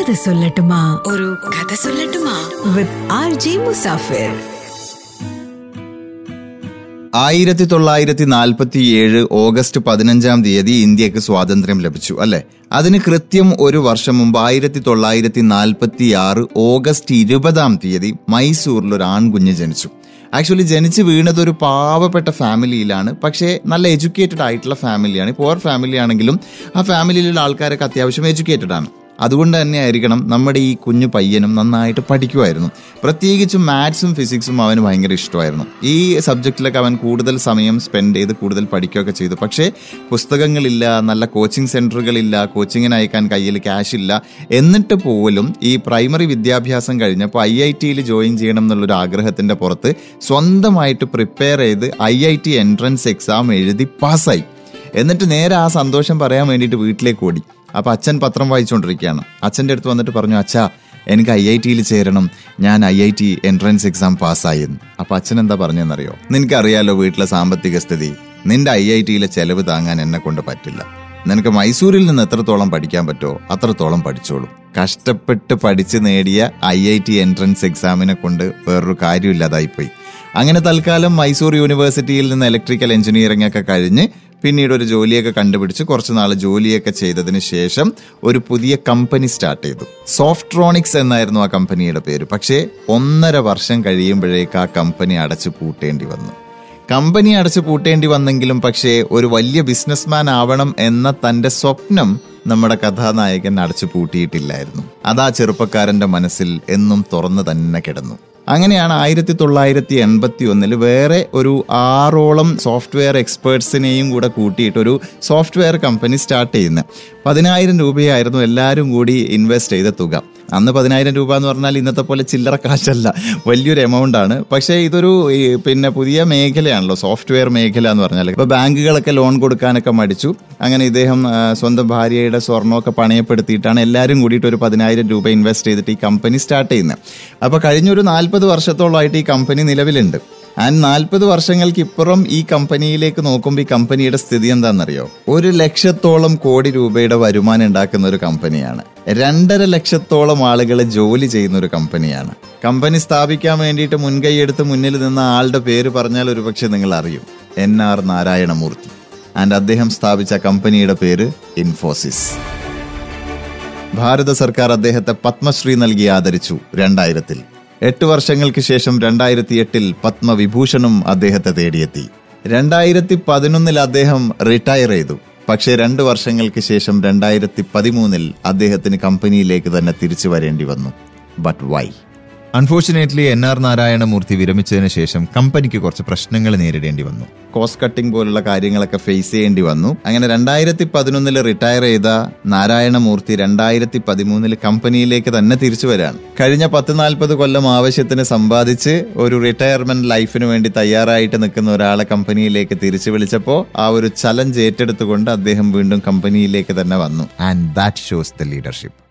കഥ സൊല്ലട്ടുമാ. ഒരു കഥ സൊല്ലട്ടുമാ. വിത്ത് ആർ ജി മുസാഫിർ ആയിരത്തി തൊള്ളായിരത്തി നാൽപ്പത്തി ഏഴ് ഓഗസ്റ്റ് പതിനഞ്ചാം തീയതി ഇന്ത്യയ്ക്ക് സ്വാതന്ത്ര്യം ലഭിച്ചു അല്ലെ? അതിന് കൃത്യം ഒരു വർഷം മുമ്പ് ആയിരത്തി തൊള്ളായിരത്തി നാൽപ്പത്തി ആറ് ഓഗസ്റ്റ് ഇരുപതാം തീയതി മൈസൂരിൽ ഒരു ആൺകുഞ്ഞ് ജനിച്ചു. ആക്ച്വലി ജനിച്ച് വീണത് ഒരു പാവപ്പെട്ട ഫാമിലിയിലാണ് പക്ഷേ നല്ല എഡ്യൂക്കേറ്റഡ് ആയിട്ടുള്ള ഫാമിലിയാണ്. പുവർ ഫാമിലി ആണെങ്കിലും ആ ഫാമിലിയിലുള്ള ആൾക്കാരൊക്കെ അത്യാവശ്യം എഡ്യൂക്കേറ്റഡ് ആണ്. അതുകൊണ്ട് തന്നെ ആയിരിക്കണം നമ്മുടെ ഈ കുഞ്ഞു പയ്യനും നന്നായിട്ട് പഠിക്കുമായിരുന്നു പ്രത്യേകിച്ചും മാത്സും ഫിസിക്സും അവന് ഭയങ്കര ഇഷ്ടമായിരുന്നു. ഈ സബ്ജക്റ്റിലൊക്കെ അവൻ കൂടുതൽ സമയം സ്പെൻഡ് ചെയ്ത് കൂടുതൽ പഠിക്കുകയൊക്കെ ചെയ്തു. പക്ഷേ പുസ്തകങ്ങളില്ല നല്ല കോച്ചിങ് സെന്ററുകളില്ല കോച്ചിങ്ങിന് അയക്കാൻ കയ്യിൽ ക്യാഷ് ഇല്ല. എന്നിട്ട് പോലും ഈ പ്രൈമറി വിദ്യാഭ്യാസം കഴിഞ്ഞപ്പോൾ ഐ ഐ ടിയിൽ ജോയിൻ ചെയ്യണം എന്നുള്ളൊരു ആഗ്രഹത്തിന്റെ പുറത്ത് സ്വന്തമായിട്ട് പ്രിപ്പയർ ചെയ്ത് I I T entrance exam എഴുതി പാസ്സായി എന്നിട്ട് നേരെ ആ സന്തോഷം പറയാൻ വേണ്ടിയിട്ട് വീട്ടിലേക്ക് ഓടി. അപ്പൊ അച്ഛൻ പത്രം വായിച്ചുകൊണ്ടിരിക്കുകയാണ്. അച്ഛന്റെ അടുത്ത് വന്നിട്ട് പറഞ്ഞു അച്ഛാ എനിക്ക് ഐ ഐ ടിയിൽ ചേരണം. ഞാൻ I I T entrance exam പാസ്സായിരുന്നു അപ്പൊ അച്ഛൻ എന്താ പറഞ്ഞെന്നറിയോ നിനക്കറിയാലോ വീട്ടിലെ സാമ്പത്തിക സ്ഥിതി? നിന്റെ ഐ ഐ ടിയിലെ ചെലവ് താങ്ങാൻ എന്നെ കൊണ്ട് പറ്റില്ല. നിനക്ക് മൈസൂരിൽ നിന്ന് എത്രത്തോളം പഠിക്കാൻ പറ്റുമോ അത്രത്തോളം പഠിച്ചോളൂ. കഷ്ടപ്പെട്ട് പഠിച്ച് നേടിയ ഐ ഐ ടി എൻട്രൻസ് എക്സാമിനെ കൊണ്ട് വേറൊരു കാര്യമില്ലാതായിപ്പോയി അങ്ങനെ തൽക്കാലം മൈസൂർ യൂണിവേഴ്സിറ്റിയിൽ നിന്ന് ഇലക്ട്രിക്കൽ എഞ്ചിനീയറിംഗ് ഒക്കെ കഴിഞ്ഞ് പിന്നീട് ഒരു ജോലിയൊക്കെ കണ്ടുപിടിച്ച് കുറച്ച് നാൾ ജോലിയൊക്കെ ചെയ്തതിന് ശേഷം ഒരു പുതിയ കമ്പനി സ്റ്റാർട്ട് ചെയ്തു. സോഫ്റ്റ്രോണിക്സ് എന്നായിരുന്നു ആ കമ്പനിയുടെ പേര്. പക്ഷേ ഒന്നര വർഷം കഴിയുമ്പോഴേക്ക് ആ കമ്പനി അടച്ചു പൂട്ടേണ്ടി വന്നു. കമ്പനി അടച്ചു പൂട്ടേണ്ടി വന്നെങ്കിലും പക്ഷേ ഒരു വലിയ ബിസിനസ്മാൻ ആവണം എന്ന തന്റെ സ്വപ്നം നമ്മുടെ കഥാനായകൻ അടച്ചു പൂട്ടിയിട്ടില്ലായിരുന്നു. അതാ ചെറുപ്പക്കാരന്റെ മനസ്സിൽ എന്നും തുറന്നു തന്നെ കിടന്നു. അങ്ങനെയാണ് ആയിരത്തി തൊള്ളായിരത്തി എൺപത്തി ഒന്നിൽ വേറെ ഒരു ആറോളം സോഫ്റ്റ്വെയർ എക്സ്പേർട്സിനെയും കൂടെ കൂട്ടിയിട്ട് ഒരു സോഫ്റ്റ്വെയർ കമ്പനി സ്റ്റാർട്ട് ചെയ്യുന്നത്. പതിനായിരം രൂപയായിരുന്നു എല്ലാവരും കൂടി ഇൻവെസ്റ്റ് ചെയ്ത തുക. അന്ന് പതിനായിരം രൂപ എന്ന് പറഞ്ഞാൽ ഇന്നത്തെ പോലെ ചില്ലറ കാശല്ല. വലിയൊരു എമൗണ്ട് ആണ്. പക്ഷേ ഇതൊരു പിന്നെ പുതിയ മേഖലയാണല്ലോ സോഫ്റ്റ്വെയർ മേഖല എന്ന് പറഞ്ഞാൽ. ഇപ്പോൾ ബാങ്കുകളൊക്കെ ലോൺ കൊടുക്കാനൊക്കെ മടിച്ചു. അങ്ങനെ ഇദ്ദേഹം സ്വന്തം ഭാര്യയുടെ സ്വർണമൊക്കെ പണയപ്പെടുത്തിയിട്ടാണ് എല്ലാവരും കൂടിയിട്ട് ഒരു പതിനായിരം രൂപ ഇൻവെസ്റ്റ് ചെയ്തിട്ട് ഈ കമ്പനി സ്റ്റാർട്ട് ചെയ്യുന്നത്. അപ്പോൾ കഴിഞ്ഞൊരു നാൽപ്പത് വർഷത്തോളമായിട്ട് ഈ കമ്പനി നിലവിലുണ്ട്. ആൻഡ് നാൽപ്പത് വർഷങ്ങൾക്ക് ഇപ്പുറം ഈ കമ്പനിയിലേക്ക് നോക്കുമ്പോൾ ഈ കമ്പനിയുടെ സ്ഥിതി എന്താണെന്നറിയോ? ഒരു ലക്ഷത്തോളം കോടി രൂപയുടെ വരുമാനം ഉണ്ടാക്കുന്ന ഒരു കമ്പനിയാണ്. രണ്ടര ലക്ഷത്തോളം ആളുകളെ ജോലി ചെയ്യുന്ന ഒരു കമ്പനിയാണ്. കമ്പനി സ്ഥാപിക്കാൻ വേണ്ടിയിട്ട് മുൻകൈയെടുത്ത് മുന്നിൽ നിന്ന ആളുടെ പേര് പറഞ്ഞാൽ ഒരുപക്ഷെ നിങ്ങൾ അറിയും എൻ ആർ നാരായണമൂർത്തി. ആൻഡ് അദ്ദേഹം സ്ഥാപിച്ച കമ്പനിയുടെ പേര് ഇൻഫോസിസ്. ഭാരത സർക്കാർ അദ്ദേഹത്തെ പത്മശ്രീ നൽകി ആദരിച്ചു രണ്ടായിരത്തിൽ. എട്ട് വർഷങ്ങൾക്ക് ശേഷം രണ്ടായിരത്തി എട്ടിൽ പത്മവിഭൂഷണും അദ്ദേഹത്തെ തേടിയെത്തി. രണ്ടായിരത്തി പതിനൊന്നിൽ അദ്ദേഹം റിട്ടയർ ചെയ്തു. പക്ഷേ രണ്ട് വർഷങ്ങൾക്ക് ശേഷം രണ്ടായിരത്തി പതിമൂന്നിൽ അദ്ദേഹത്തിന് കമ്പനിയിലേക്ക് തന്നെ തിരിച്ചു വരേണ്ടി വന്നു. But why unfortunately N R Narayanamurthy വിരമിച്ചതിന് ശേഷം കമ്പനിക്ക് കുറച്ച് പ്രശ്നങ്ങൾ നേരിടേണ്ടി വന്നു. കോസ്റ്റ് കട്ടിംഗ് പോലുള്ള കാര്യങ്ങളൊക്കെ ഫേസ് ചെയ്യേണ്ടി വന്നു. അങ്ങനെ രണ്ടായിരത്തി പതിനൊന്നിൽ റിട്ടയർ ചെയ്ത നാരായണമൂർത്തി രണ്ടായിരത്തി പതിമൂന്നിൽ കമ്പനിയിലേക്ക് തന്നെ തിരിച്ചു വരാണ്. കഴിഞ്ഞ പത്ത് നാൽപ്പത് കൊല്ലം ആവശ്യത്തിന് സമ്പാദിച്ച് ഒരു റിട്ടയർമെന്റ് ലൈഫിന് വേണ്ടി തയ്യാറായിട്ട് നിൽക്കുന്ന ഒരാളെ കമ്പനിയിലേക്ക് തിരിച്ചു വിളിച്ചപ്പോൾ ആ ഒരു ചലഞ്ച് ഏറ്റെടുത്തുകൊണ്ട് അദ്ദേഹം വീണ്ടും കമ്പനിയിലേക്ക് തന്നെ വന്നു. And that shows the leadership